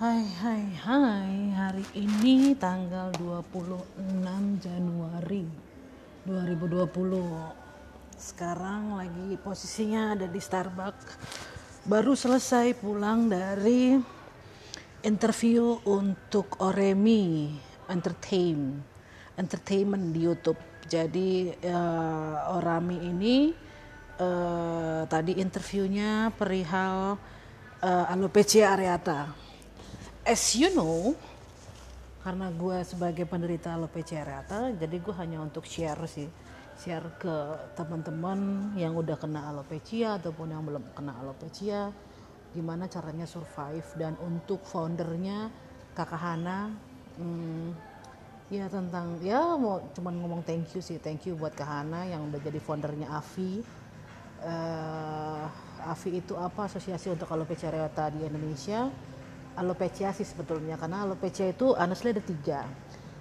Hai hai hai. Hari ini tanggal 26 Januari 2020 sekarang lagi posisinya ada di Starbucks. Baru selesai pulang dari interview untuk Oremi Entertain Entertainment di YouTube. Jadi uh, Orami ini uh, tadi interviewnya perihal uh, alopecia areata as you know karena gue sebagai penderita alopecia areata jadi gue hanya untuk share sih. Share ke teman-teman yang udah kena alopecia ataupun yang belum kena alopecia gimana caranya survive. Dan untuk foundernya kakak Hana hmm, ya tentang ya mau cuman ngomong thank you sih. Thank you buat kak Hana yang udah jadi foundernya Avi. Uh, Avi itu apa asosiasi untuk alopecia areata di Indonesia alopecia sih sebetulnya karena alopecia itu honestly ada tiga.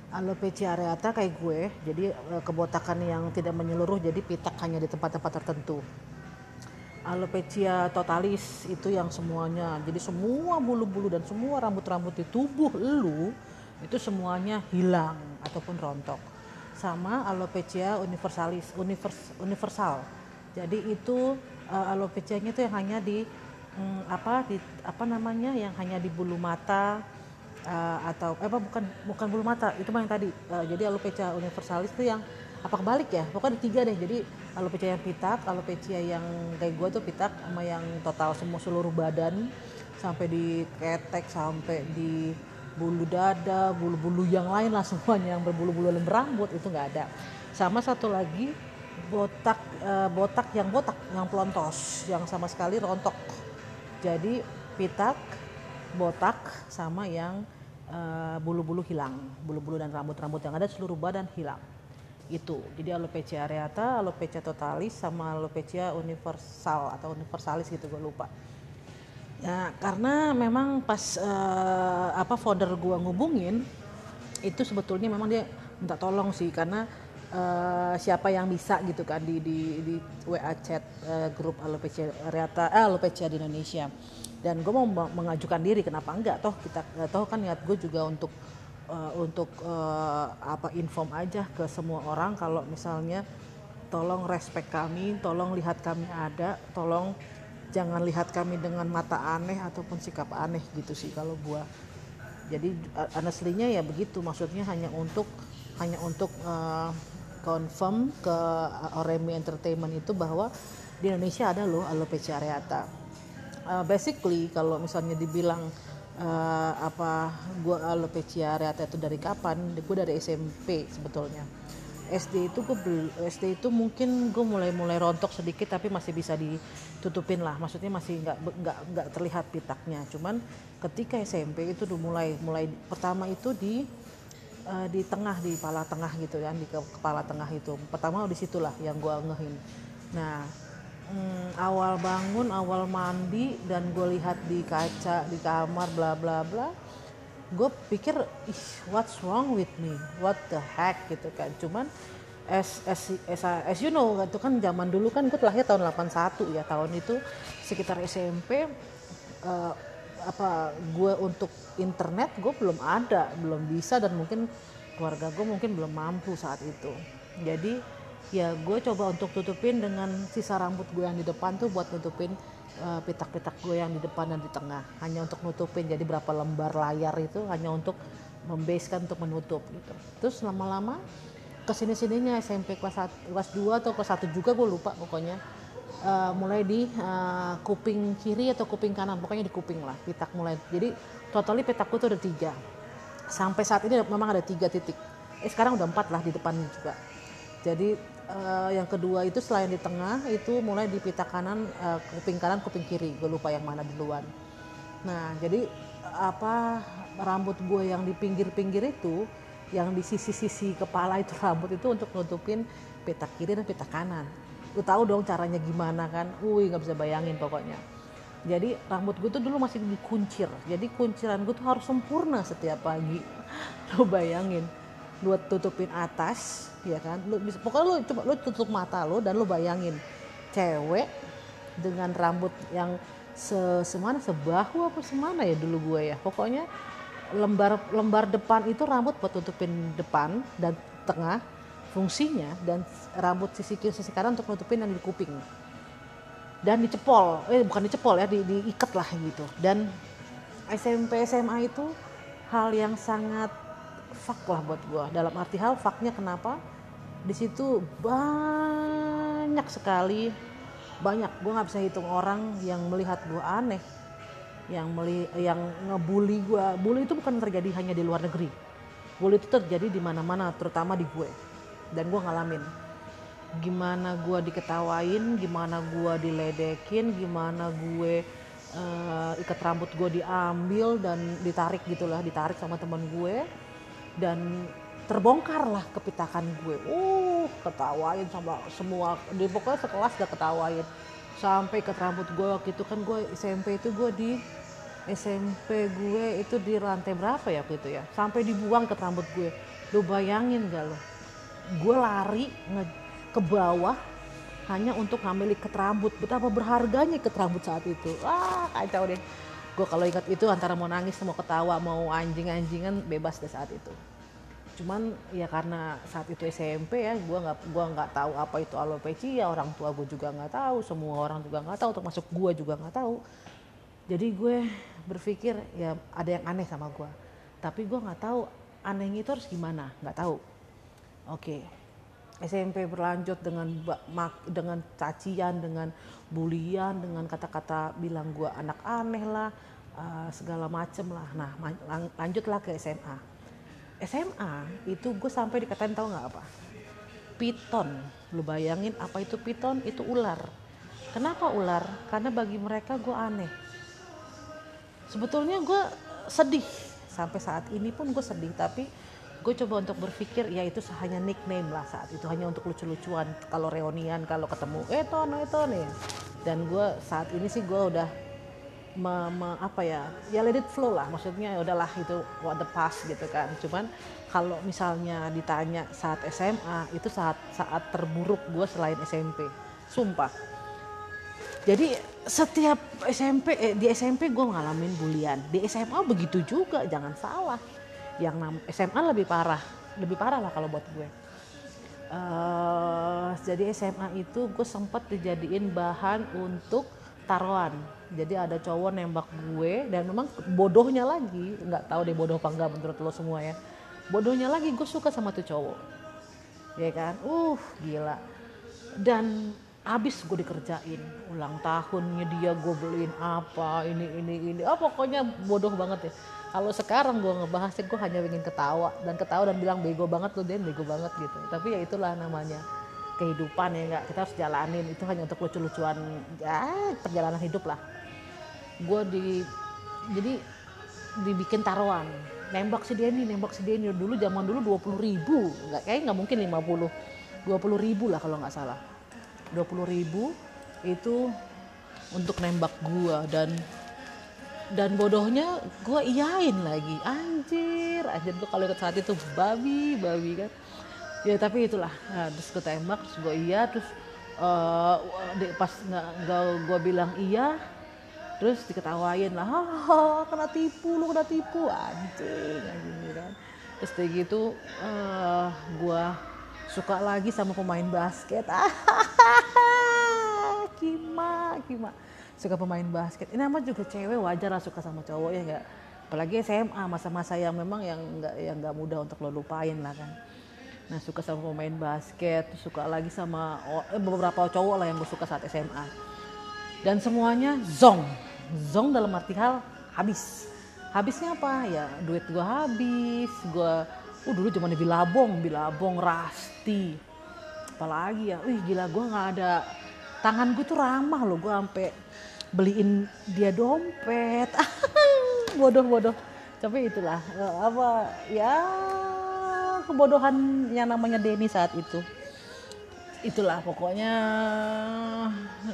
Alopecia areata kayak gue jadi eh, kebotakan yang tidak menyeluruh jadi pitak hanya di tempat-tempat tertentu. Alopecia totalis itu yang semuanya jadi semua bulu-bulu dan semua rambut-rambut di tubuh lu itu semuanya hilang ataupun rontok. Sama alopecia universalis univers, universal. Jadi itu uh, alopecianya itu yang hanya di hmm, apa di apa namanya yang hanya di bulu mata uh, atau eh, apa bukan bukan bulu mata itu mah yang tadi. Uh, jadi alopecia universalis itu yang apa kebalik ya? Pokoknya ada tiga deh. Jadi alopecia yang pitak alopecia yang kayak gue tuh pitak sama yang total semua seluruh badan sampai di ketek sampai di bulu dada bulu-bulu yang lain lah semuanya yang berbulu-bulu dan berambut itu nggak ada. Sama satu lagi botak uh, botak yang botak yang pelontos yang sama sekali rontok jadi pitak, botak sama yang uh, bulu-bulu hilang, bulu-bulu dan rambut-rambut yang ada seluruh badan hilang. Itu. Jadi alopecia areata, alopecia totalis sama alopecia universal atau universalis gitu gue lupa. Ya, karena memang pas uh, apa founder gue ngubungin itu sebetulnya memang dia minta tolong sih karena uh, siapa yang bisa gitu kan di di, di WA chat uh, grup alopecia areata eh, alopecia di Indonesia. Dan gue mau mengajukan diri kenapa enggak? Toh kita toh kan niat gue juga untuk uh, untuk uh, apa inform aja ke semua orang kalau misalnya tolong respect kami tolong lihat kami ada tolong jangan lihat kami dengan mata aneh ataupun sikap aneh gitu sih kalau gue jadi honestly-nya ya begitu. Maksudnya hanya untuk hanya untuk uh, confirm ke Oremi Entertainment itu bahwa di Indonesia ada loh alopecia areata. Uh, basically kalau misalnya dibilang uh, apa gue alopecia areata itu dari kapan? Gue dari SMP sebetulnya. SD itu gue SD itu mungkin gue mulai mulai rontok sedikit tapi masih bisa ditutupin lah maksudnya masih nggak nggak nggak terlihat pitaknya cuman ketika SMP itu udah mulai mulai pertama itu di uh, di tengah di kepala tengah gitu kan di kepala tengah itu. Pertama di situlah yang gue ngehin nah mm, awal bangun awal mandi dan gue lihat di kaca di kamar bla bla bla gue pikir ih what's wrong with me? What the heck? Gitu kan. Cuman as as as, as you know itu kan zaman dulu kan gue lahir tahun 81 ya. Tahun itu sekitar SMP uh, apa gue untuk internet gue belum ada belum bisa dan mungkin keluarga gue mungkin belum mampu saat itu. Jadi ya gue coba untuk tutupin dengan sisa rambut gue yang di depan tuh buat nutupin uh, pitak-pitak gue yang di depan dan di tengah. Hanya untuk nutupin jadi berapa lembar layar itu hanya untuk membaskan untuk menutup gitu. Terus lama-lama ke sini sininya SMP kelas 1, kelas 2 atau kelas 1 juga gue lupa pokoknya uh, mulai di uh, kuping kiri atau kuping kanan pokoknya di kuping lah pitak mulai. Jadi totalnya pitakku tuh ada tiga. Sampai saat ini memang ada tiga titik. Eh sekarang udah empat lah di depan juga. Jadi uh, yang kedua itu selain di tengah itu mulai di pitak kanan uh, kuping kanan kuping kiri. Gue lupa yang mana duluan. Nah jadi apa rambut gue yang di pinggir-pinggir itu yang di sisi-sisi kepala itu rambut itu untuk nutupin pitak kiri dan pitak kanan lu tahu dong caranya gimana kan. Wih nggak bisa bayangin pokoknya. Jadi rambut gue tuh dulu masih dikuncir. Jadi kunciran gue tuh harus sempurna setiap pagi. Lo bayangin lu tutupin atas ya kan? Lu bisa pokoknya lu coba lu tutup mata lo dan lu bayangin cewek dengan rambut yang se semana sebahu apa semana ya dulu gue ya. Pokoknya lembar lembar depan itu rambut buat tutupin depan dan tengah fungsinya dan rambut sisi kiri sisi kanan untuk nutupin yang di kuping dan dicepol eh bukan dicepol ya di, diikat lah gitu. Dan SMP SMA itu hal yang sangat fuck lah buat gue dalam arti hal fucknya kenapa? Di situ banyak sekali banyak. Gue nggak bisa hitung orang yang melihat gue aneh yang meli yang ngebully gue bully itu bukan terjadi hanya di luar negeri. Bully itu terjadi di mana-mana terutama di gue dan gue ngalamin. Gimana gue diketawain gimana gue diledekin gimana gue uh, ikat rambut gue diambil dan ditarik gitulah ditarik sama teman gue dan terbongkar lah kepitakan gue. Uh ketawain sama semua di pokoknya sekelas udah ketawain. Sampai ke rambut gue waktu itu kan gue SMP itu gue di SMP gue itu di lantai berapa ya waktu itu ya? Sampai dibuang ke rambut gue. Lu bayangin gak lo gue lari ke bawah hanya untuk ngambil ikat rambut. Betapa berharganya ikat rambut saat itu. Ah kacau deh. Gue kalau ingat itu antara mau nangis mau ketawa mau anjing-anjingan bebas deh saat itu. Cuman ya karena saat itu SMP ya gue nggak gua nggak tahu apa itu alopecia orang tua gue juga nggak tahu semua orang juga nggak tahu termasuk gue juga nggak tahu. Jadi gue berpikir ya ada yang aneh sama gue tapi gue nggak tahu anehnya itu harus gimana nggak tahu oke. SMP berlanjut dengan dengan cacian dengan bulian dengan kata-kata bilang gue anak aneh lah uh, segala macem lah. Nah lanjutlah ke SMA SMA itu gue sampai dikatain tahu nggak apa? Piton. Lu bayangin apa itu piton? Itu ular. Kenapa ular? Karena bagi mereka gue aneh. Sebetulnya gue sedih. Sampai saat ini pun gue sedih tapi gue coba untuk berpikir ya itu hanya nickname lah saat itu. Hanya untuk lucu-lucuan kalau reunian kalau ketemu eh ton eh ton ya dan gue saat ini sih gue udah me, me, apa ya ya let it flow lah. Maksudnya ya udahlah itu what the past gitu kan. Cuman kalau misalnya ditanya saat SMA itu saat saat terburuk gue selain SMP sumpah. Jadi setiap SMP eh, di SMP gue ngalamin bulian. Di SMA begitu juga jangan salah yang SMA lebih parah lebih parah lah kalau buat gue. Uh, jadi SMA itu gue sempat dijadiin bahan untuk taruhan. Jadi ada cowok nembak gue dan memang bodohnya lagi nggak tahu deh bodoh apa enggak menurut lo semua ya. Bodohnya lagi gue suka sama tuh cowok. Ya kan? Uh gila. Dan habis gue dikerjain ulang tahunnya dia gue beliin apa ini ini ini. Oh pokoknya bodoh banget ya kalau sekarang gue ngebahasnya gue hanya ingin ketawa. Dan ketawa dan bilang bego banget lo dan bego banget gitu. Tapi ya itulah namanya kehidupan ya nggak? Kita harus jalanin. Itu hanya untuk lucu-lucuan ya perjalanan hidup lah. Gue di jadi dibikin taruhan. Nembak si Denny nembak si Denny. Dulu zaman dulu dua puluh ribu. Nggak kayak nggak mungkin lima puluh. dua puluh ribu lah kalau nggak salah. dua puluh ribu itu untuk nembak gue dan dan bodohnya gue iyain lagi. Anjir anjir tuh kalau saat itu babi babi kan. Ya tapi itulah. Nah, terus gue tembak terus gue iya terus uh, pas nggak gue bilang iya terus diketawain lah oh, kena tipu lu kena tipu. Anjing anjing kan. Terus kayak gitu uh, gue suka lagi sama pemain basket. Kima kima suka pemain basket. Ini amat juga cewek wajar lah suka sama cowok ya enggak apalagi SMA masa-masa yang memang yang nggak yang nggak mudah untuk lo lupain lah kan. Nah suka sama pemain basket suka lagi sama eh, beberapa cowok lah yang gue suka saat SMA dan semuanya zong. Zong dalam arti hal habis. Habisnya apa? Ya duit gue habis gue uh dulu cuma di bilabong bilabong rasti. Apalagi ya? Wih gila gue nggak ada tangan gue tuh ramah loh gue sampai beliin dia dompet. Bodoh bodoh tapi itulah eh, apa ya kebodohan yang namanya Denny saat itu. Itulah pokoknya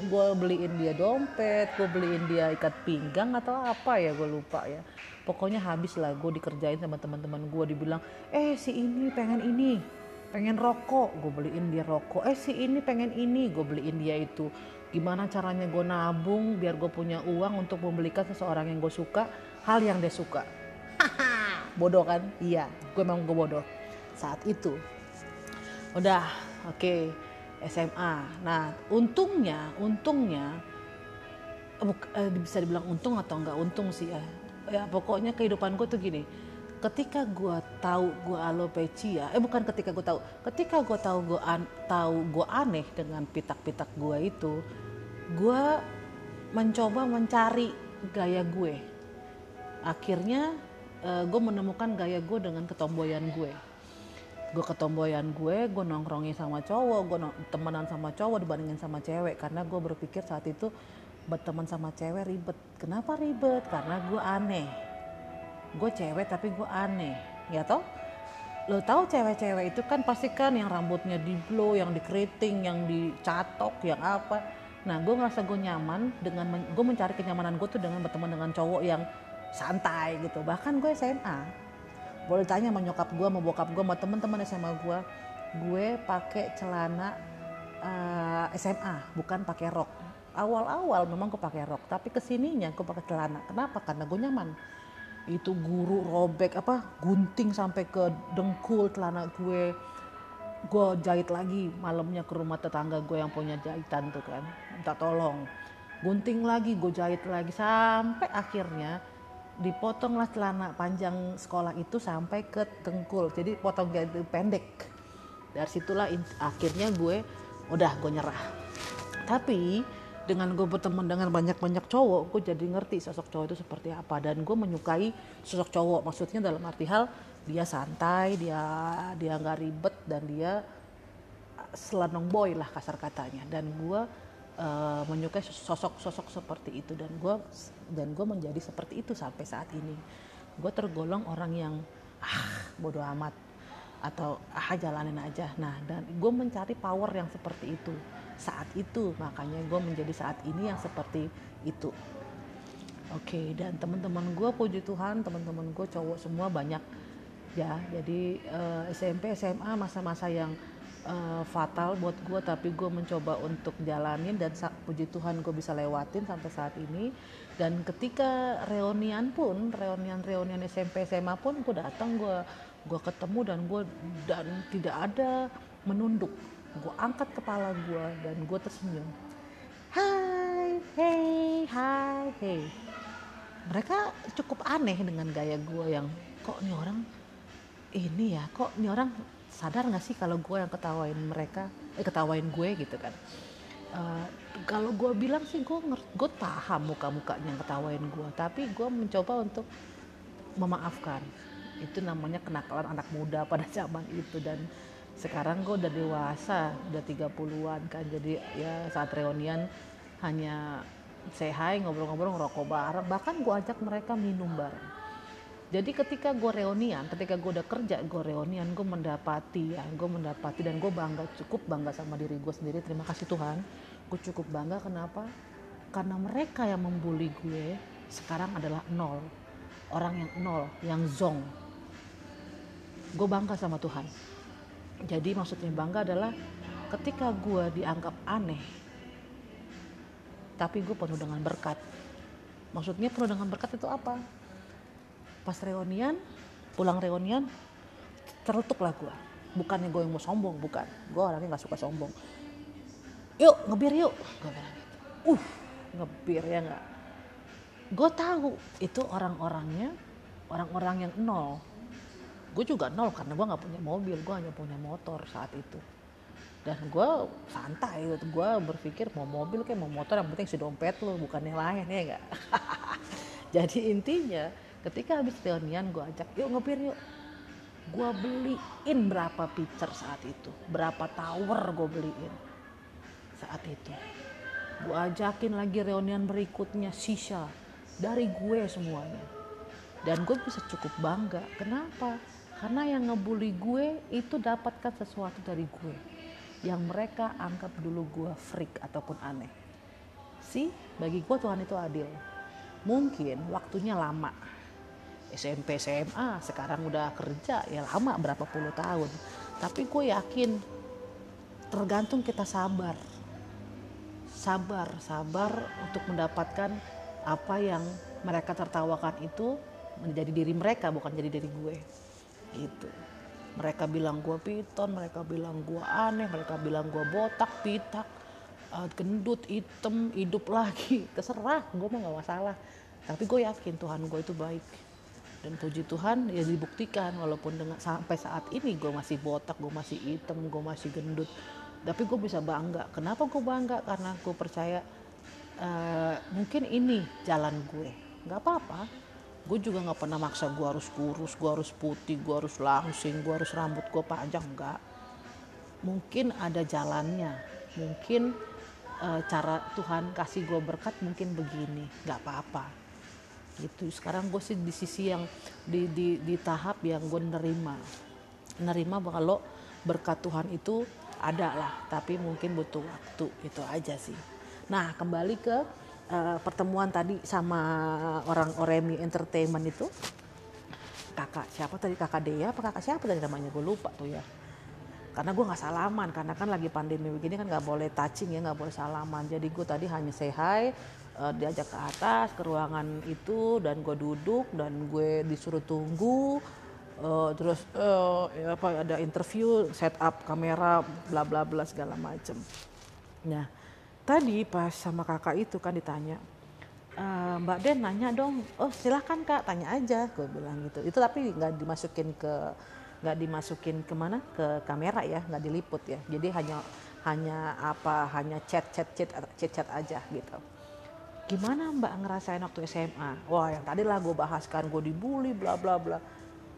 gue beliin dia dompet gue beliin dia ikat pinggang atau apa ya gue lupa ya. Pokoknya habis lah gue dikerjain sama teman-teman gue dibilang eh si ini pengen ini pengen rokok. Gue beliin dia rokok. Eh si ini pengen ini. Gue beliin dia itu gimana caranya gue nabung biar gue punya uang untuk membelikan seseorang yang gue suka hal yang dia suka? Bodoh kan? Iya gue memang gue bodoh. Saat itu. Udah oke okay, SMA nah untungnya untungnya eh, bisa dibilang untung atau enggak untung sih ya ya pokoknya kehidupan gue tuh gini. Ketika gue tahu gue alopecia eh bukan ketika gue tahu ketika gue tahu gue an, tahu gue aneh dengan pitak-pitak gue itu gue mencoba mencari gaya gue. Akhirnya uh, gue menemukan gaya gue dengan ketomboyan gue. Gue ketomboyan gue gue nongkrongin sama cowok gue temenan sama cowok dibandingin sama cewek. Karena gue berpikir saat itu berteman sama cewek ribet. Kenapa ribet? Karena gue aneh. Gue cewek tapi gue aneh. Ya toh? Lo tahu cewek-cewek itu kan pasti kan yang rambutnya di blow yang di keriting yang dicatok yang apa nah gue ngerasa gue nyaman dengan gue mencari kenyamanan gue tuh dengan berteman dengan cowok yang santai gitu. Bahkan gue SMA boleh tanya sama nyokap gue sama bokap gue sama teman-teman SMA gue gue pakai celana uh, eh, SMA bukan pakai rok. Awal-awal memang gue pakai rok tapi ke sininya gue pakai celana. Kenapa? Karena gue nyaman. Itu guru robek apa gunting sampai ke dengkul celana gue gue jahit lagi malamnya ke rumah tetangga gue yang punya jahitan tuh kan. Minta tolong. Gunting lagi gue jahit lagi. Sampai akhirnya dipotonglah celana panjang sekolah itu sampai ke dengkul jadi potong itu pendek. Dari situlah akhirnya gue udah gue nyerah. Tapi dengan gue berteman dengan banyak-banyak cowok gue jadi ngerti sosok cowok itu seperti apa. Dan gue menyukai sosok cowok. Maksudnya dalam arti hal dia santai dia dia nggak ribet dan dia selenong boy lah kasar katanya. Dan gue uh, menyukai sosok-sosok seperti itu. Dan gue dan gue menjadi seperti itu sampai saat ini. Gue tergolong orang yang ah bodoh amat atau ah jalanin aja. Nah dan gue mencari power yang seperti itu. Saat itu makanya gue menjadi saat ini yang seperti itu. Oke okay, dan teman-teman gue puji Tuhan teman-teman gue cowok semua banyak ya jadi uh, eh, SMP SMA masa-masa yang uh, fatal buat gue tapi gue mencoba untuk jalanin dan puji Tuhan gue bisa lewatin sampai saat ini. Dan ketika reunian pun reunian reunian SMP SMA pun gue datang gue gue ketemu dan gue dan tidak ada menunduk. Gue angkat kepala gue dan gue tersenyum. Hai hey hai hey. Mereka cukup aneh dengan gaya gue yang kok nih orang ini ya kok nih orang sadar nggak sih kalau gue yang ketawain mereka eh ketawain gue gitu kan? Uh, kalau gue bilang sih gue gue paham muka-mukanya yang ketawain gue tapi gue mencoba untuk memaafkan. Itu namanya kenakalan anak muda pada zaman itu dan sekarang gue udah dewasa udah 30-an kan jadi ya saat reunian hanya say ngobrol-ngobrol ngerokok bareng bahkan gue ajak mereka minum bareng jadi ketika gue reunian ketika gue udah kerja gue reunian gue mendapati ya gue mendapati dan gue bangga cukup bangga sama diri gue sendiri. Terima kasih Tuhan gue cukup bangga. Kenapa? Karena mereka yang membuli gue sekarang adalah nol. Orang yang nol yang zong. Gue bangga sama Tuhan. Jadi maksudnya bangga adalah ketika gue dianggap aneh tapi gue penuh dengan berkat. Maksudnya penuh dengan berkat itu apa pas reunian pulang reunian terletuk lah gue bukannya gue yang mau sombong bukan. Gue orangnya nggak suka sombong. Yuk ngebir yuk. Gue bilang gitu. Uh ngebir ya nggak? Gue tahu itu orang-orangnya orang-orang yang nol. Gue juga nol karena gue nggak punya mobil gue hanya punya motor saat itu. Dan gue santai gitu gue berpikir mau mobil kayak mau motor yang penting si dompet lo bukan yang lain ya enggak jadi intinya ketika habis reunian gue ajak yuk ngepir yuk gue beliin berapa pitcher saat itu berapa tower gue beliin saat itu gue ajakin lagi reunian berikutnya sisa dari gue semuanya dan gue bisa cukup bangga kenapa karena yang ngebully gue itu dapatkan sesuatu dari gue yang mereka anggap dulu gue freak ataupun aneh. Sih, bagi gue Tuhan itu adil. Mungkin waktunya lama. SMP, SMA, sekarang udah kerja ya lama berapa puluh tahun. Tapi gue yakin tergantung kita sabar. sabar sabar untuk mendapatkan apa yang mereka tertawakan itu menjadi diri mereka bukan jadi diri gue. Gitu. Mereka bilang gue piton mereka bilang gue aneh mereka bilang gue botak pitak uh, gendut hitam hidup lagi. Terserah gue mau nggak masalah. Tapi gue yakin Tuhan gue itu baik dan puji Tuhan ya dibuktikan walaupun dengan sampai saat ini gue masih botak gue masih hitam gue masih gendut. Tapi gue bisa bangga. Kenapa gue bangga? Karena gue percaya uh, mungkin ini jalan gue. Nggak apa-apa. Gue juga nggak pernah maksa gue harus kurus gue harus putih gue harus langsing gue harus rambut gue panjang. Enggak mungkin ada jalannya. Mungkin uh, cara Tuhan kasih gue berkat mungkin begini. Nggak apa-apa gitu. Sekarang gue sih di sisi yang di, di, di tahap yang gue nerima. Nerima kalau berkat Tuhan itu ada lah tapi mungkin butuh waktu itu aja sih. Nah kembali ke uh, pertemuan tadi sama orang Oremi Entertainment itu. Kakak siapa tadi? Kakak Dea apa kakak siapa tadi namanya? Gue lupa tuh ya. Karena gue nggak salaman karena kan lagi pandemi begini kan nggak boleh touching ya nggak boleh salaman. Jadi gue tadi hanya say hi uh, diajak ke atas ke ruangan itu dan gue duduk dan gue disuruh tunggu. Uh, terus uh, ya apa ada interview setup kamera bla bla bla segala macem. Nah tadi pas sama kakak itu kan ditanya e, Mbak Den nanya dong. Oh silahkan kak tanya aja gue bilang gitu. Itu tapi nggak dimasukin ke nggak dimasukin ke mana ke kamera ya nggak diliput ya. Jadi hanya hanya apa hanya chat chat chat chat chat aja gitu gimana mbak ngerasain waktu SMA wah yang tadi lah gue bahas kan gue dibully bla bla bla.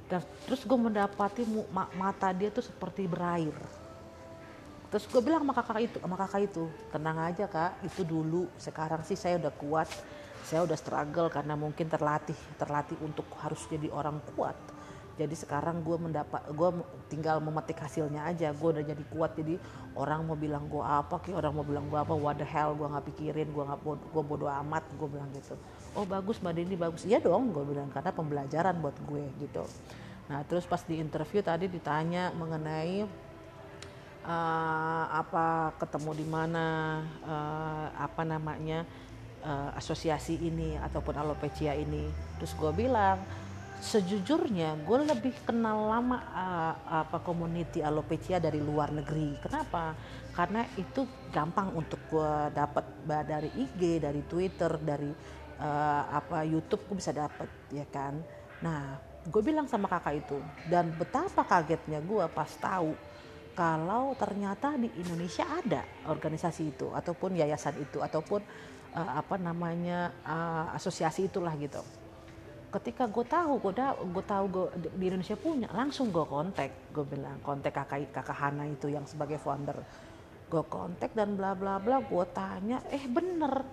Dan terus gue mendapati mata dia tuh seperti berair. Terus gue bilang sama kakak itu sama kakak itu tenang aja kak. Itu dulu. Sekarang sih saya udah kuat. Saya udah struggle karena mungkin terlatih terlatih untuk harus jadi orang kuat jadi sekarang gue mendapat gue tinggal memetik hasilnya aja. Gue udah jadi kuat jadi orang mau bilang gue apa kayak orang mau bilang gue apa what the hell gue nggak pikirin gue nggak gue bodoh amat gue bilang gitu. Oh bagus mbak Dini bagus. Iya dong gue bilang karena pembelajaran buat gue gitu. Nah terus pas di interview tadi ditanya mengenai uh, apa ketemu di mana uh, apa namanya uh, asosiasi ini ataupun alopecia ini. Terus gue bilang sejujurnya gue lebih kenal lama uh, apa community alopecia dari luar negeri. Kenapa? Karena itu gampang untuk gue dapat dari IG dari Twitter dari uh, apa YouTube gue bisa dapat ya kan? Nah gue bilang sama kakak itu dan betapa kagetnya gue pas tahu kalau ternyata di Indonesia ada organisasi itu ataupun yayasan itu ataupun uh, apa namanya uh, asosiasi itulah gitu ketika gue tahu gue udah gue tahu gue di Indonesia punya langsung gue kontak. Gue bilang kontak kakak kakak Hana itu yang sebagai founder. Gue kontak dan bla bla bla gue tanya eh bener?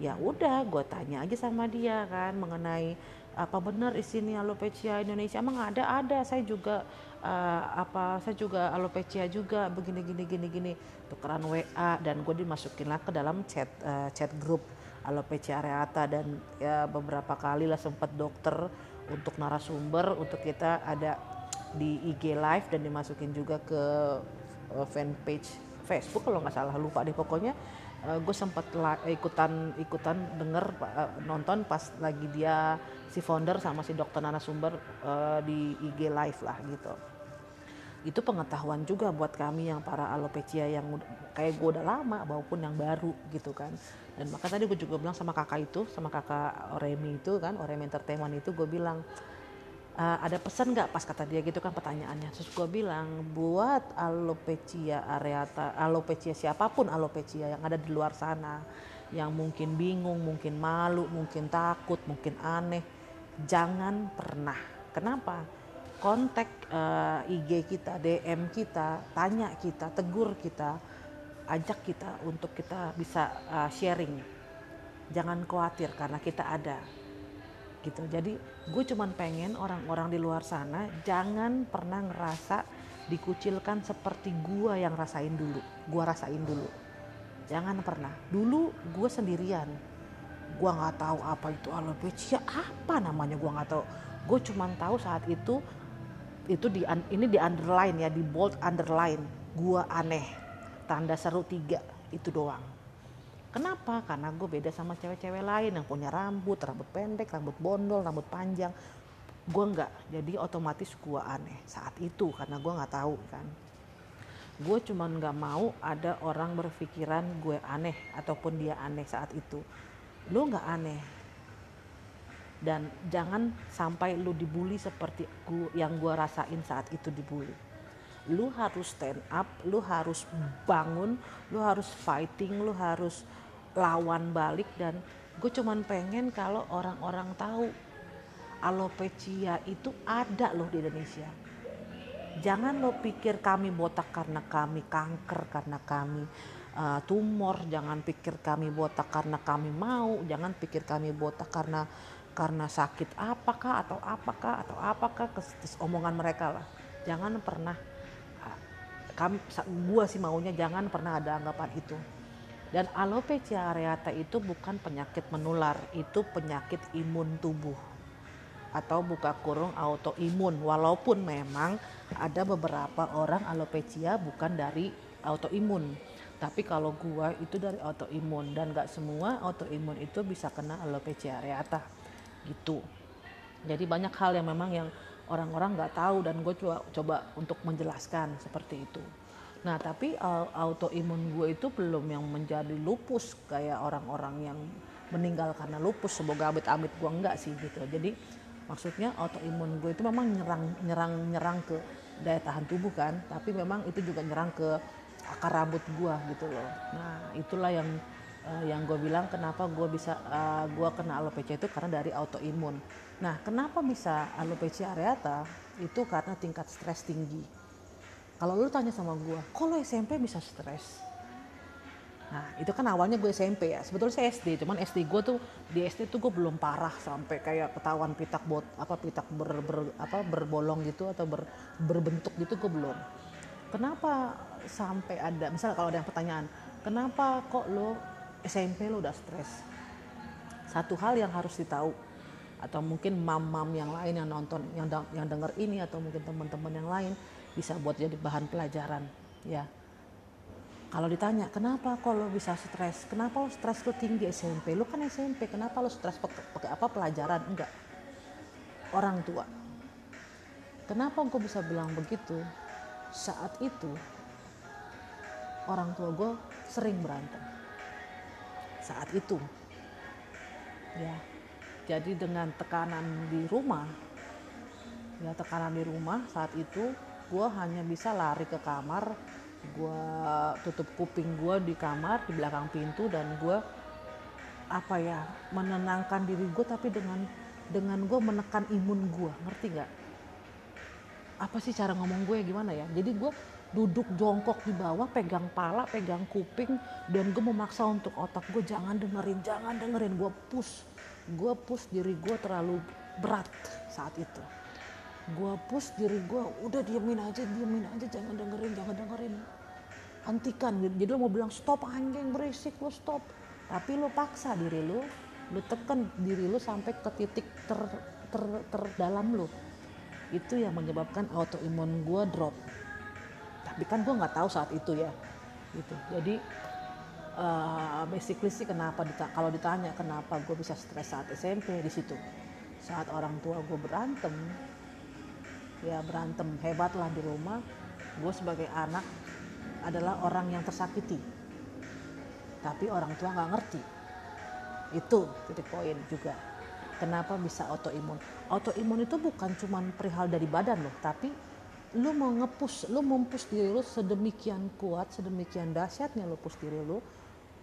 Ya udah gue tanya aja sama dia kan mengenai apa benar sini alopecia Indonesia? Emang ada ada. Saya juga uh, apa saya juga alopecia juga begini gini gini gini. Tukeran WA dan gue dimasukin lah ke dalam chat uh, chat grup alopecia areata dan ya beberapa kali lah sempat dokter untuk narasumber untuk kita ada di IG live dan dimasukin juga ke uh, fanpage Facebook kalau nggak salah lupa deh pokoknya. Uh, gue sempat ikutan ikutan denger uh, nonton pas lagi dia si founder sama si dokter narasumber di IG live lah gitu itu pengetahuan juga buat kami yang para alopecia yang kayak gue udah lama maupun yang baru gitu kan. Dan maka tadi gue juga bilang sama kakak itu sama kakak Oremi itu kan Oremi Entertainment itu gue bilang e, ada pesan nggak? Pas kata dia gitu kan pertanyaannya. Terus gue bilang buat alopecia areata alopecia siapa pun alopecia yang ada di luar sana yang mungkin bingung mungkin malu mungkin takut mungkin aneh jangan pernah. Kenapa kontak uh, eh, IG kita, DM kita, tanya kita, tegur kita, ajak kita untuk kita bisa uh, sharing. Jangan khawatir karena kita ada. Gitu. Jadi gue cuman pengen orang-orang di luar sana jangan pernah ngerasa dikucilkan seperti gue yang rasain dulu. Gue rasain dulu. Jangan pernah. Dulu gue sendirian. Gue nggak tahu apa itu alopecia, apa namanya gue nggak tahu. Gue cuman tahu saat itu itu di ini di underline ya di bold underline gua aneh tanda seru tiga itu doang Kenapa? Karena gue beda sama cewek-cewek lain yang punya rambut, rambut pendek, rambut bondol, rambut panjang. Gue nggak, jadi otomatis gue aneh saat itu karena gue nggak tahu kan. Gue cuman nggak mau ada orang berpikiran gue aneh ataupun dia aneh saat itu. Lu nggak aneh, dan jangan sampai lu dibully seperti gua, yang gue rasain saat itu dibully. Lu harus stand up lu harus bangun lu harus fighting lu harus lawan balik. Dan gue cuman pengen kalau orang-orang tahu alopecia itu ada loh di Indonesia. Jangan lo pikir kami botak karena kami kanker karena kami uh, tumor. Jangan pikir kami botak karena kami mau. Jangan pikir kami botak karena karena sakit apakah atau apakah atau apakah omongan mereka lah. Jangan pernah kami gua sih maunya jangan pernah ada anggapan itu. Dan alopecia areata itu bukan penyakit menular itu penyakit imun tubuh. Atau buka kurung autoimun walaupun memang ada beberapa orang alopecia bukan dari autoimun. Tapi kalau gua itu dari autoimun dan gak semua autoimun itu bisa kena alopecia areata gitu. Jadi banyak hal yang memang yang orang-orang nggak tahu dan gue coba coba untuk menjelaskan seperti itu. Nah tapi autoimun gue itu belum yang menjadi lupus kayak orang-orang yang meninggal karena lupus semoga amit-amit gue enggak sih gitu. Jadi maksudnya autoimun gue itu memang nyerang nyerang nyerang ke daya tahan tubuh kan tapi memang itu juga nyerang ke akar rambut gue gitu loh. Nah itulah yang uh, yang gue bilang kenapa gue bisa uh, gue kena alopecia itu karena dari autoimun. Nah, kenapa bisa alopecia areata? Itu karena tingkat stres tinggi. Kalau lu tanya sama gue, kok SMP bisa stres? Nah, itu kan awalnya gue SMP ya. Sebetulnya saya SD, cuman SD gue tuh di SD tuh gue belum parah sampai kayak ketahuan pitak bot apa pitak ber, ber apa berbolong gitu atau ber, berbentuk gitu gue belum. Kenapa sampai ada misalnya kalau ada yang pertanyaan, kenapa kok lo SMP lo udah stres. Satu hal yang harus ditahu atau mungkin mam-mam yang lain yang nonton yang yang denger ini atau mungkin teman-teman yang lain bisa buat jadi bahan pelajaran ya. Kalau ditanya kenapa lo bisa stres? Kenapa lo stres lo tinggi SMP? Lo kan SMP, kenapa lo stres pakai apa pelajaran? Enggak. Orang tua. Kenapa gue bisa bilang begitu? Saat itu orang tua gue sering berantem saat itu. Ya. Jadi dengan tekanan di rumah, ya tekanan di rumah saat itu gue hanya bisa lari ke kamar, gue tutup kuping gue di kamar di belakang pintu dan gue apa ya menenangkan diri gue tapi dengan dengan gue menekan imun gue ngerti nggak apa sih cara ngomong gue gimana ya jadi gue duduk jongkok di bawah pegang pala pegang kuping dan gue memaksa untuk otak gue jangan dengerin jangan dengerin gue push gue push diri gue terlalu berat saat itu. Gue push diri gue udah diemin aja diemin aja jangan dengerin jangan dengerin. Hentikan jadi lo mau bilang stop anjing berisik lo stop. Tapi lo paksa diri lo lo tekan diri lo sampai ke titik ter, ter, terdalam lo. Itu yang menyebabkan autoimun gue drop kan gue nggak tahu saat itu ya gitu. Jadi uh, basically sih kenapa dita kalau ditanya kenapa gue bisa stres saat SMP di situ. Saat orang tua gue berantem ya berantem hebat lah di rumah gue sebagai anak adalah orang yang tersakiti. Tapi orang tua nggak ngerti. Itu titik poin juga. Kenapa bisa autoimun? Autoimun itu bukan cuma perihal dari badan loh tapi lu mau ngepus, lu mempush diri lu sedemikian kuat, sedemikian dahsyatnya lu push diri lu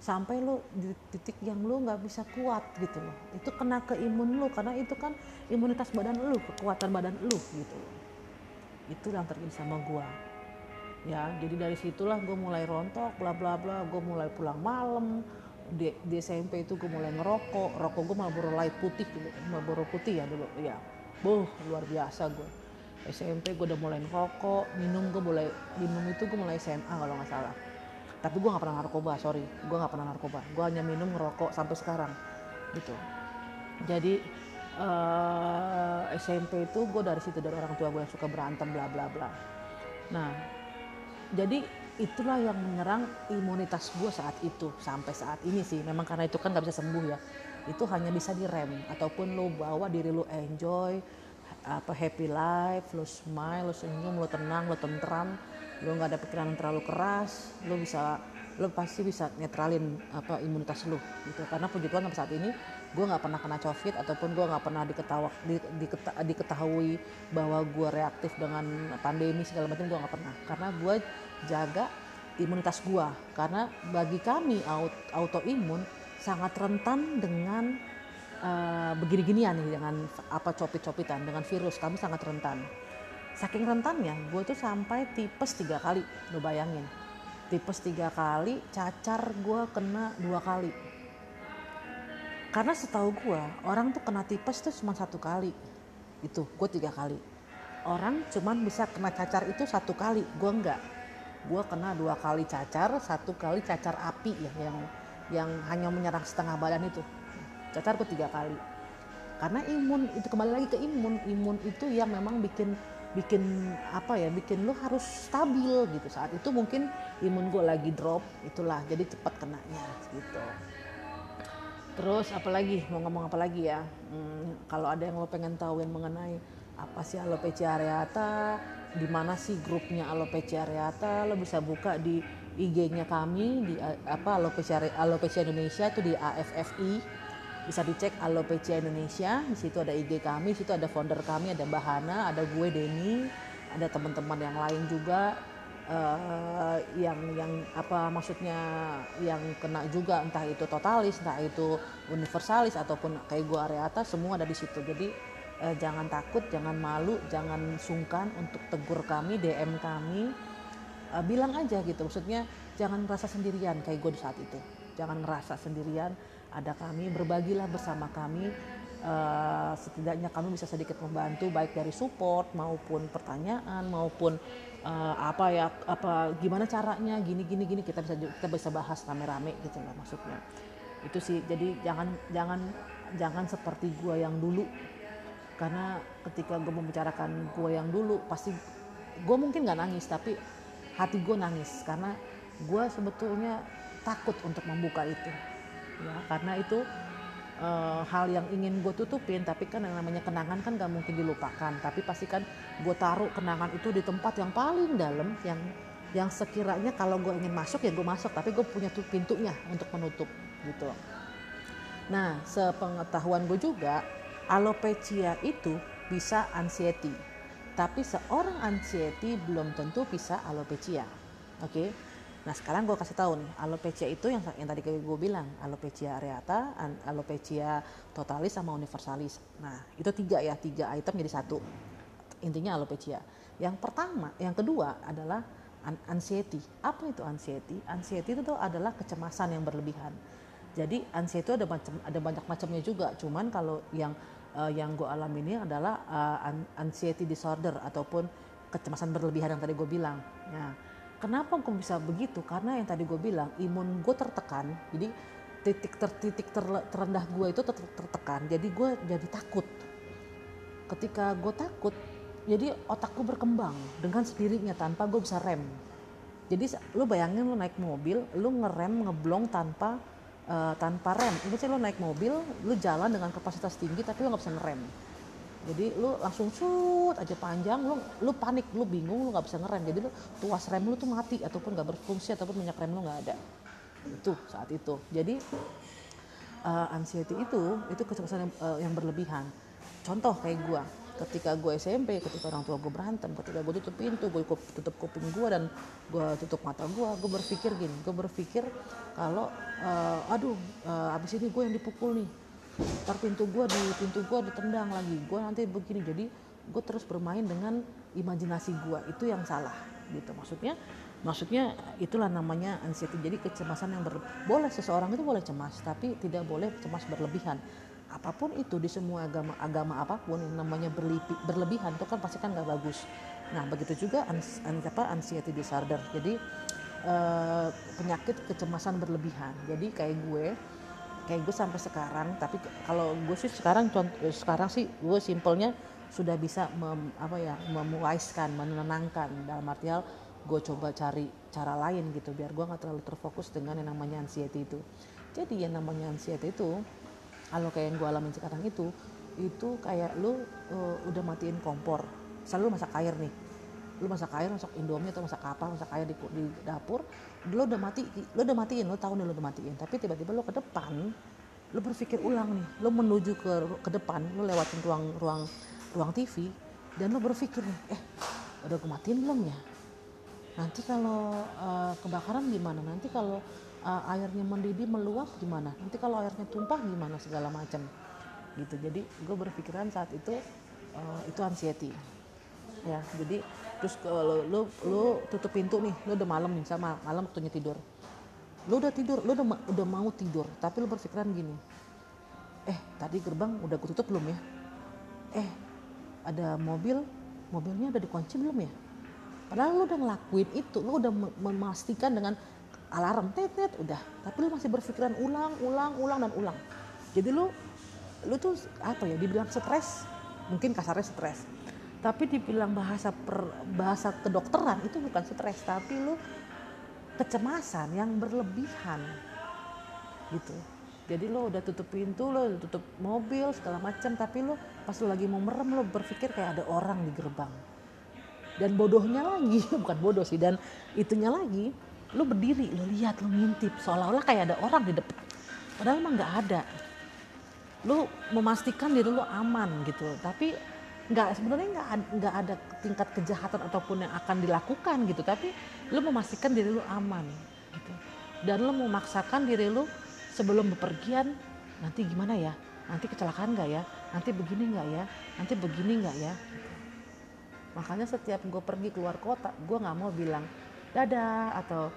sampai lu di titik yang lu nggak bisa kuat gitu loh. Itu kena ke imun lu karena itu kan imunitas badan lu, kekuatan badan lu gitu loh. Itu yang terjadi sama gua. Ya, jadi dari situlah gue mulai rontok, bla bla bla, gue mulai pulang malam, di, di SMP itu gue mulai ngerokok, rokok gue Marlboro Light putih dulu, Marlboro putih ya dulu, ya, boh luar biasa gue SMP gue udah mulai rokok minum gue mulai minum itu gue mulai SMA kalau nggak salah. Tapi gue nggak pernah narkoba sorry. Gue nggak pernah narkoba. Gue hanya minum ngerokok sampai sekarang gitu. Jadi uh, eh, SMP itu gue dari situ dari orang tua gue yang suka berantem bla bla bla. Nah jadi itulah yang menyerang imunitas gue saat itu sampai saat ini sih. Memang karena itu kan nggak bisa sembuh ya. Itu hanya bisa direm ataupun lo bawa diri lo enjoy apa happy life lo smile lo senyum lo tenang lo tentram lo nggak ada pikiran yang terlalu keras lo bisa lo pasti bisa netralin apa imunitas lo gitu. Karena puji Tuhan sampai saat ini gue nggak pernah kena covid ataupun gue nggak pernah diketawa di, diketa, diketahui bahwa gue reaktif dengan pandemi segala macam gue nggak pernah. Karena gue jaga imunitas gue karena bagi kami autoimun sangat rentan dengan uh, begini-ginian nih dengan apa copit-copitan dengan virus kami sangat rentan. Saking rentannya gue tuh sampai tipes tiga kali lo bayangin. Tipes tiga kali cacar gue kena dua kali. Karena setahu gue orang tuh kena tipes tuh cuma satu kali. Itu gue tiga kali. Orang cuma bisa kena cacar itu satu kali gue enggak. Gue kena dua kali cacar satu kali cacar api ya yang yang hanya menyerang setengah badan itu cacar gue tiga kali. Karena imun itu kembali lagi ke imun. Imun itu yang memang bikin bikin apa ya bikin lu harus stabil gitu. Saat itu mungkin imun gue lagi drop itulah. Jadi cepat kenanya gitu. Terus apalagi mau ngomong apa lagi ya? Hmm, kalau ada yang lo pengen tahuin mengenai apa sih alopecia areata, di mana sih grupnya alopecia areata, lo bisa buka di IG-nya kami di apa alopecia alopecia Indonesia itu di AFFI. Bisa dicek alopecia Indonesia, di situ ada IG kami, di situ ada founder kami, ada Mbak Hana, ada gue Denny, ada teman-teman yang lain juga uh, yang yang apa maksudnya yang kena juga entah itu totalis entah itu universalis ataupun kayak gua areata semua ada di situ. Jadi uh, jangan takut jangan malu jangan sungkan untuk tegur kami DM kami. Uh, bilang aja gitu. Maksudnya jangan merasa sendirian kayak gue di saat itu. Jangan merasa sendirian ada kami berbagilah bersama kami. Uh, setidaknya kami bisa sedikit membantu baik dari support maupun pertanyaan maupun uh, apa ya apa gimana caranya gini gini gini kita bisa kita bisa bahas rame-rame gitu loh maksudnya. Itu sih jadi jangan jangan jangan seperti gua yang dulu. Karena ketika gue membicarakan gue yang dulu pasti gue mungkin nggak nangis tapi hati gue nangis. Karena gue sebetulnya takut untuk membuka itu ya karena itu uh, hal yang ingin gue tutupin tapi kan yang namanya kenangan kan gak mungkin dilupakan. Tapi pasti kan gue taruh kenangan itu di tempat yang paling dalam yang yang sekiranya kalau gue ingin masuk ya gue masuk. Tapi gue punya tuh pintunya untuk menutup gitu. Nah sepengetahuan gue juga alopecia itu bisa anxiety. Tapi seorang anxiety belum tentu bisa alopecia oke? okay? Nah sekarang gue kasih tahu nih alopecia itu yang yang tadi gue bilang alopecia areata, alopecia totalis sama universalis. Nah itu tiga ya tiga item jadi satu. Intinya alopecia. Yang pertama, yang kedua adalah anxiety. Apa itu anxiety? Anxiety itu adalah kecemasan yang berlebihan. Jadi anxiety itu ada macam ada banyak macamnya juga. Cuman kalau yang uh, yang gue alami ini adalah uh, anxiety disorder ataupun kecemasan berlebihan yang tadi gue bilang. Nah, Kenapa gue bisa begitu? Karena yang tadi gue bilang imun gue tertekan, jadi titik tertitik ter, terendah gue itu ter, tertekan, jadi gue jadi takut. Ketika gue takut, jadi otak gue berkembang dengan sendirinya tanpa gue bisa rem. Jadi lu bayangin lu naik mobil, lu ngerem ngeblong tanpa uh, tanpa rem. Ini sih lu naik mobil, lu jalan dengan kapasitas tinggi tapi lu nggak bisa ngerem jadi lu langsung cut aja panjang lu lu panik lu bingung lu nggak bisa ngerem. Jadi lu tuas rem lu tuh mati ataupun nggak berfungsi ataupun minyak rem lu nggak ada. Itu saat itu. Jadi uh, anxiety itu itu kecemasan yang, uh, yang berlebihan. Contoh kayak gua ketika gue SMP, ketika orang tua gue berantem, ketika gue tutup pintu, gue tutup kuping gue dan gue tutup mata gue, gue berpikir gini, gue berpikir kalau uh, aduh uh, abis ini gue yang dipukul nih, ntar pintu gue di pintu gue ditendang lagi. Gue nanti begini jadi gue terus bermain dengan imajinasi gue itu yang salah gitu. Maksudnya maksudnya itulah namanya anxiety. Jadi kecemasan yang ber, boleh seseorang itu boleh cemas tapi tidak boleh cemas berlebihan. Apa pun itu di semua agama agama apa pun yang namanya berlipi, berlebihan itu kan pasti kan nggak bagus. Nah begitu juga apa anxiety disorder. Jadi uh, penyakit kecemasan berlebihan. Jadi kayak gue kayak gue sampai sekarang tapi kalau gue sih sekarang contoh sekarang sih gue simpelnya sudah bisa mem, apa ya memuaskan menenangkan. Dalam artian gue coba cari cara lain gitu biar gue nggak terlalu terfokus dengan yang namanya anxiety itu. Jadi yang namanya anxiety itu kalau kayak yang gue alamin sekarang itu itu kayak lu uh, udah matiin kompor. Selalu masak air nih lu masak air masak indomie atau masak apa masak air di, di dapur lu udah mati lu udah matiin lu tahu nih lu udah matiin. Tapi tiba-tiba lu ke depan lu berpikir ulang nih lu menuju ke ke depan lu lewatin ruang ruang ruang TV dan lu berpikir nih eh udah gue matiin belum ya? Nanti kalau uh, kebakaran gimana? Nanti kalau uh, airnya mendidih meluap gimana? Nanti kalau airnya tumpah gimana segala macam? Gitu. Jadi gue berpikiran saat itu uh, itu anxiety. Ya jadi terus kalau lu, lu tutup pintu nih lu udah malam nih sama malam waktunya tidur. Lu udah tidur lu udah udah mau tidur tapi lu berpikiran gini. Eh tadi gerbang udah gue tutup belum ya? Eh ada mobil mobilnya udah dikunci belum ya? Padahal lu udah ngelakuin itu lu udah memastikan dengan alarm tet tet udah. Tapi lu masih berpikiran ulang ulang ulang dan ulang. Jadi lu lu tuh apa ya dibilang stres. Mungkin kasarnya stres tapi dibilang bahasa per, bahasa kedokteran itu bukan stres tapi lu kecemasan yang berlebihan. Gitu. Jadi lo udah tutup pintu lo udah tutup mobil segala macam tapi lo pas lo lagi mau merem lo berpikir kayak ada orang di gerbang. Dan bodohnya lagi bukan bodoh sih dan itunya lagi lu berdiri lu lihat lu ngintip seolah-olah kayak ada orang di depan padahal emang nggak ada. Lu memastikan diri lu aman gitu. Tapi nggak sebenarnya nggak nggak ada tingkat kejahatan ataupun yang akan dilakukan gitu tapi lu memastikan diri lu aman gitu. Dan lu memaksakan diri lu sebelum bepergian nanti gimana ya? Nanti kecelakaan nggak ya? Nanti begini nggak ya? Nanti begini nggak ya? Makanya setiap gue pergi keluar kota gue nggak mau bilang dadah atau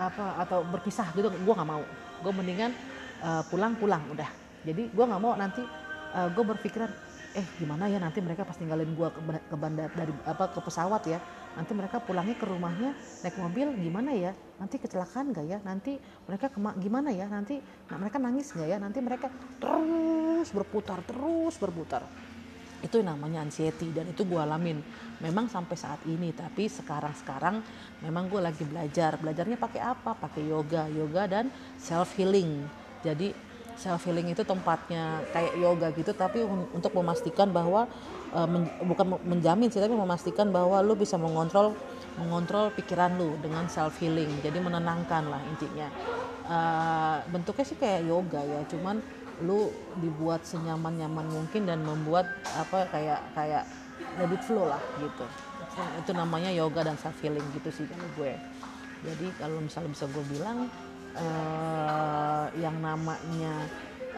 apa atau berpisah gitu gue nggak mau. Gue mendingan uh, pulang pulang udah. Jadi gue nggak mau nanti uh, eh, gue berpikiran eh gimana ya nanti mereka pas tinggalin gue ke, ke bandar dari apa ke pesawat ya nanti mereka pulangnya ke rumahnya naik mobil gimana ya? Nanti kecelakaan gak ya? Nanti mereka kema gimana ya? Nanti nah, mereka nangis gak ya? Nanti mereka terus berputar terus berputar. Itu namanya anxiety dan itu gue alamin. Memang sampai saat ini tapi sekarang sekarang memang gue lagi belajar. Belajarnya pakai apa? Pakai yoga. Yoga dan self healing jadi self healing itu tempatnya kayak yoga gitu tapi untuk memastikan bahwa uh, men, bukan menjamin sih tapi memastikan bahwa lu bisa mengontrol mengontrol pikiran lu dengan self healing. Jadi menenangkan lah intinya. Uh, bentuknya sih kayak yoga ya cuman lu dibuat senyaman-nyaman mungkin dan membuat apa kayak kayak let it flow lah gitu. Itu namanya yoga dan self healing gitu sih kalau gue. Jadi kalau misalnya bisa gue bilang uh, yang namanya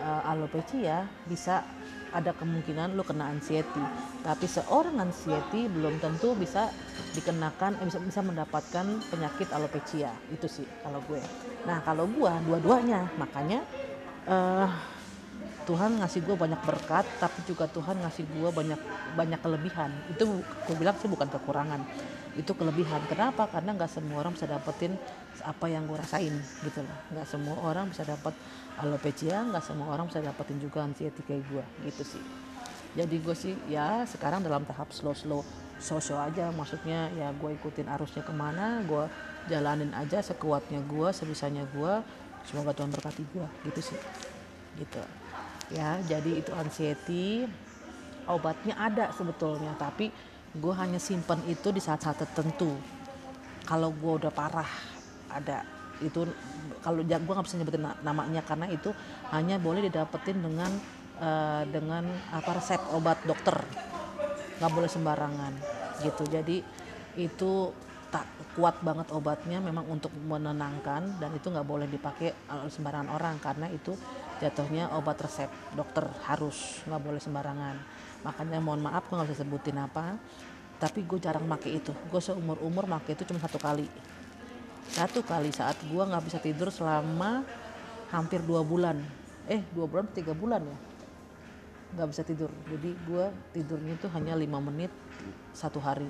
uh, alopecia bisa ada kemungkinan lu kena anxiety. Tapi seorang anxiety belum tentu bisa dikenakan eh, bisa bisa mendapatkan penyakit alopecia. Itu sih kalau gue. Nah kalau gue dua-duanya. Makanya uh, Tuhan ngasih gue banyak berkat tapi juga Tuhan ngasih gue banyak banyak kelebihan. Itu gue bilang sih bukan kekurangan itu kelebihan. Kenapa? Karena nggak semua orang bisa dapetin apa yang gue rasain gitu loh. Nggak semua orang bisa dapat alopecia nggak semua orang bisa dapetin juga anxiety kayak gue gitu sih. Jadi gue sih ya sekarang dalam tahap slow slow slow aja. Maksudnya ya gue ikutin arusnya ke mana gue jalanin aja sekuatnya gue sebisanya gue semoga Tuhan berkati gue gitu sih. Gitu. Ya jadi itu anxiety obatnya ada sebetulnya tapi gue hanya simpan itu di saat-saat tertentu. Kalau gue udah parah ada. Itu kalau gue nggak bisa nyebutin namanya karena itu hanya boleh didapetin dengan uh, dengan apa resep obat dokter. Nggak boleh sembarangan gitu. Jadi itu tak kuat banget obatnya memang untuk menenangkan dan itu nggak boleh dipakai sembarangan orang karena itu jatuhnya obat resep dokter harus nggak boleh sembarangan. Makanya mohon maaf gue nggak bisa sebutin apa tapi gue jarang make itu. Gue seumur umur make itu cuma satu kali satu kali saat gue nggak bisa tidur selama hampir dua bulan. Eh dua bulan tiga bulan ya? Nggak bisa tidur. Jadi gue tidurnya itu hanya lima menit satu hari.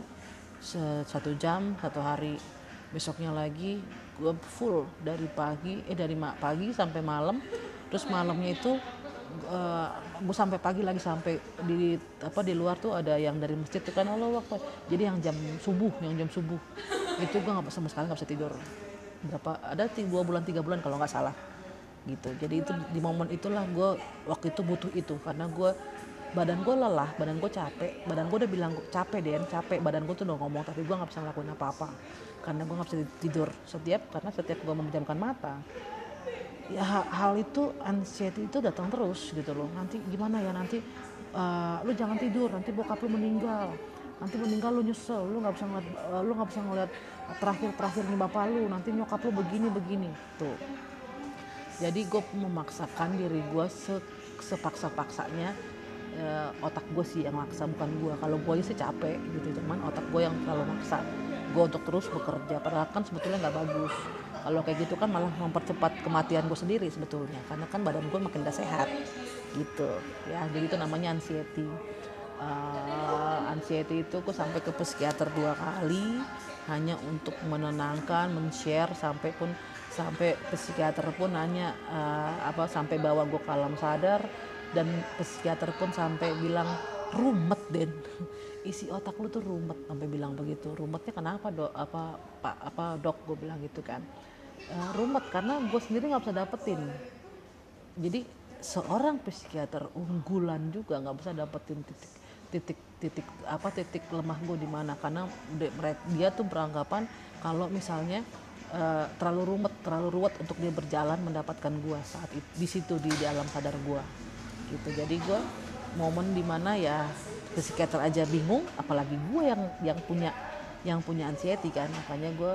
Satu jam satu hari. Besoknya lagi gue full dari pagi eh dari pagi sampai malam. Terus malamnya itu uh, eh, gue sampai pagi lagi sampai di apa di luar tuh ada yang dari masjid tuh kan Allah waktu jadi yang jam subuh yang jam subuh itu gue nggak sama sekali nggak bisa tidur. Berapa ada dua bulan tiga bulan kalau nggak salah. Gitu. Jadi itu di momen itulah gue waktu itu butuh itu. Karena gue badan gue lelah badan gue capek. Badan gue udah bilang capek deh capek. Badan gue tuh udah ngomong tapi gue nggak bisa ngelakuin apa-apa. Karena gue nggak bisa tidur setiap karena setiap gue memejamkan mata ya hal itu anxiety itu datang terus gitu loh. Nanti gimana ya nanti uh, lu jangan tidur nanti bokap lu meninggal nanti meninggal lu nyesel lu nggak bisa ngeliat uh, lu nggak bisa ngeliat terakhir terakhir nih bapak lu. Nanti nyokap lu begini begini. Tuh. Jadi gue memaksakan diri gue se sepaksa paksanya uh, otak gue sih yang maksa bukan gue kalau gue sih capek gitu cuman otak gue yang terlalu maksa. Gue untuk terus bekerja. Padahal kan sebetulnya nggak bagus. Kalau kayak gitu kan malah mempercepat kematian gue sendiri sebetulnya. Karena kan badan gue makin gak sehat. Gitu. Ya jadi itu namanya anxiety uh, anxiety itu gue sampai ke psikiater dua kali hanya untuk menenangkan men-share sampai pun sampai psikiater pun nanya uh, apa sampai bawa gue ke alam sadar dan psikiater pun sampai bilang rumet den. Isi otak lu tuh rumet sampai bilang begitu. Rumetnya kenapa dok apa pak apa dok? Gue bilang gitu kan. Uh, rumet karena gue sendiri nggak bisa dapetin. Jadi seorang psikiater unggulan juga nggak bisa dapetin titik titik titik apa titik lemah gue di mana? Karena dia tuh beranggapan kalau misalnya uh, terlalu rumet terlalu ruwet untuk dia berjalan mendapatkan gue saat itu, di situ di, di alam sadar gue gitu. Jadi gue momen di mana ya psikiater aja bingung apalagi gue yang yang punya yang punya anxiety kan. Makanya gue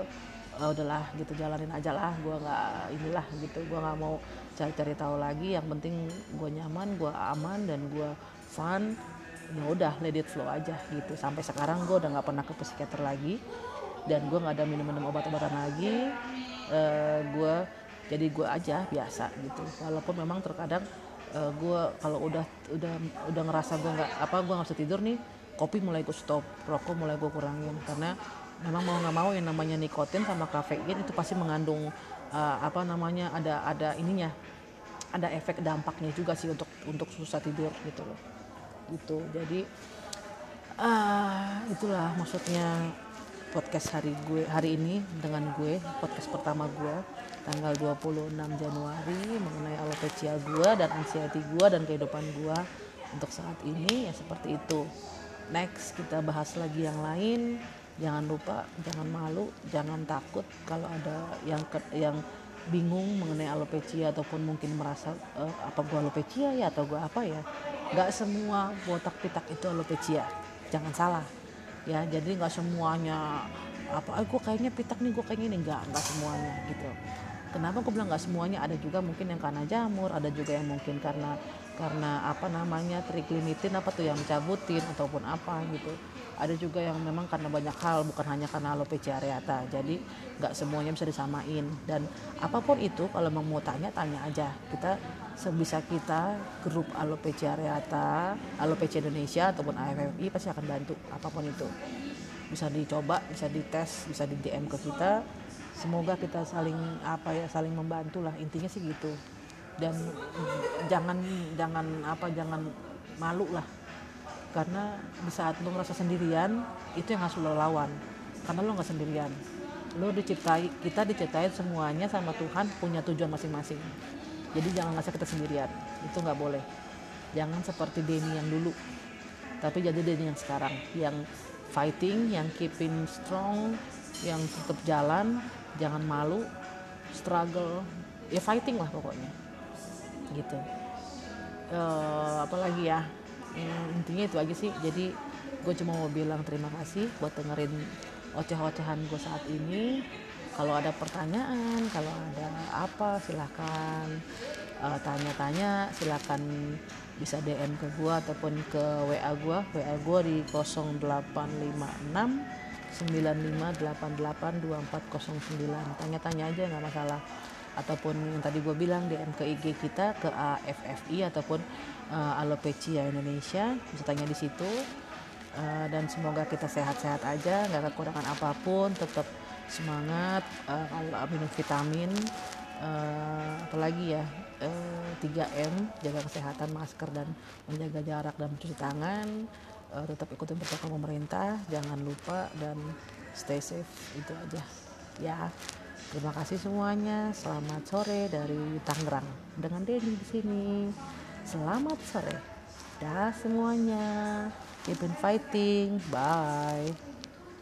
uh, udahlah gitu jalanin aja lah gue nggak inilah gitu. Gue nggak mau cari-cari tahu lagi. Yang penting gue nyaman gue aman dan gue fun ya udah let it flow aja gitu. Sampai sekarang gue udah nggak pernah ke psikiater lagi dan gue nggak ada minum-minum obat-obatan lagi. Uh, eh, gue jadi gue aja biasa gitu. Walaupun memang terkadang uh, eh, gue kalau udah udah udah ngerasa gue nggak apa gue nggak bisa tidur nih kopi mulai gue stop rokok mulai gue kurangin. Karena memang mau nggak mau yang namanya nikotin sama kafein itu pasti mengandung uh, apa namanya ada ada ininya ada efek dampaknya juga sih untuk untuk susah tidur gitu loh gitu. Jadi uh, itulah maksudnya podcast hari gue hari ini dengan gue podcast pertama gue tanggal 26 Januari mengenai alopecia gue dan anxiety gue dan kehidupan gue untuk saat ini ya seperti itu. Next kita bahas lagi yang lain. Jangan lupa jangan malu jangan takut kalau ada yang ke, yang bingung mengenai alopecia ataupun mungkin merasa e, apa gua alopecia ya atau gua apa ya nggak semua botak pitak itu alopecia. Jangan salah. Ya jadi nggak semuanya apa gue kayaknya pitak nih gue kayaknya ini nggak nggak semuanya gitu. Kenapa gue bilang nggak semuanya? Ada juga mungkin yang karena jamur ada juga yang mungkin karena karena apa namanya triklinitin apa tuh yang mencabutin ataupun apa gitu. Ada juga yang memang karena banyak hal bukan hanya karena alopecia areata. Jadi nggak semuanya bisa disamain. Dan apa pun itu kalau mau tanya tanya aja. Kita sebisa kita grup alopecia areata alopecia Indonesia ataupun AFFI pasti akan bantu apa pun itu. Bisa dicoba bisa dites bisa di DM ke kita. Semoga kita saling apa ya saling membantu lah intinya sih gitu dan jangan jangan apa jangan malu lah. Karena di saat lo ngerasa sendirian itu yang harus lo lawan. Karena lo nggak sendirian. Lo diciptai kita diciptain semuanya sama Tuhan punya tujuan masing-masing. Jadi jangan ngerasa kita sendirian. Itu nggak boleh. Jangan seperti Denny yang dulu. Tapi jadi Denny yang sekarang. Yang fighting yang keeping strong yang tetap jalan jangan malu struggle. Ya fighting lah pokoknya gitu. Uh, apalagi ya? Hmm, intinya itu aja sih. Jadi gue cuma mau bilang terima kasih buat dengerin oceh-ocehan gue saat ini. Kalau ada pertanyaan kalau ada apa silahkan uh, tanya-tanya. Silahkan bisa DM ke gue ataupun ke WA gue WA gue di 0856 95882409 tanya-tanya aja nggak masalah ataupun yang tadi gue bilang DM ke IG kita ke AFFI ataupun uh, Alopecia Indonesia. Bisa tanya di situ. Uh, dan semoga kita sehat-sehat aja nggak kekurangan apa pun tetap semangat uh, minum vitamin. Uh, apalagi ya uh, 3M jaga kesehatan masker dan menjaga jarak dan mencuci tangan. Uh, tetap ikutin protokol pemerintah jangan lupa dan stay safe. Itu aja. Ya terima kasih semuanya. Selamat sore dari Tangerang. Dengan Denny di sini. Selamat sore. Dah semuanya. Keep fighting. Bye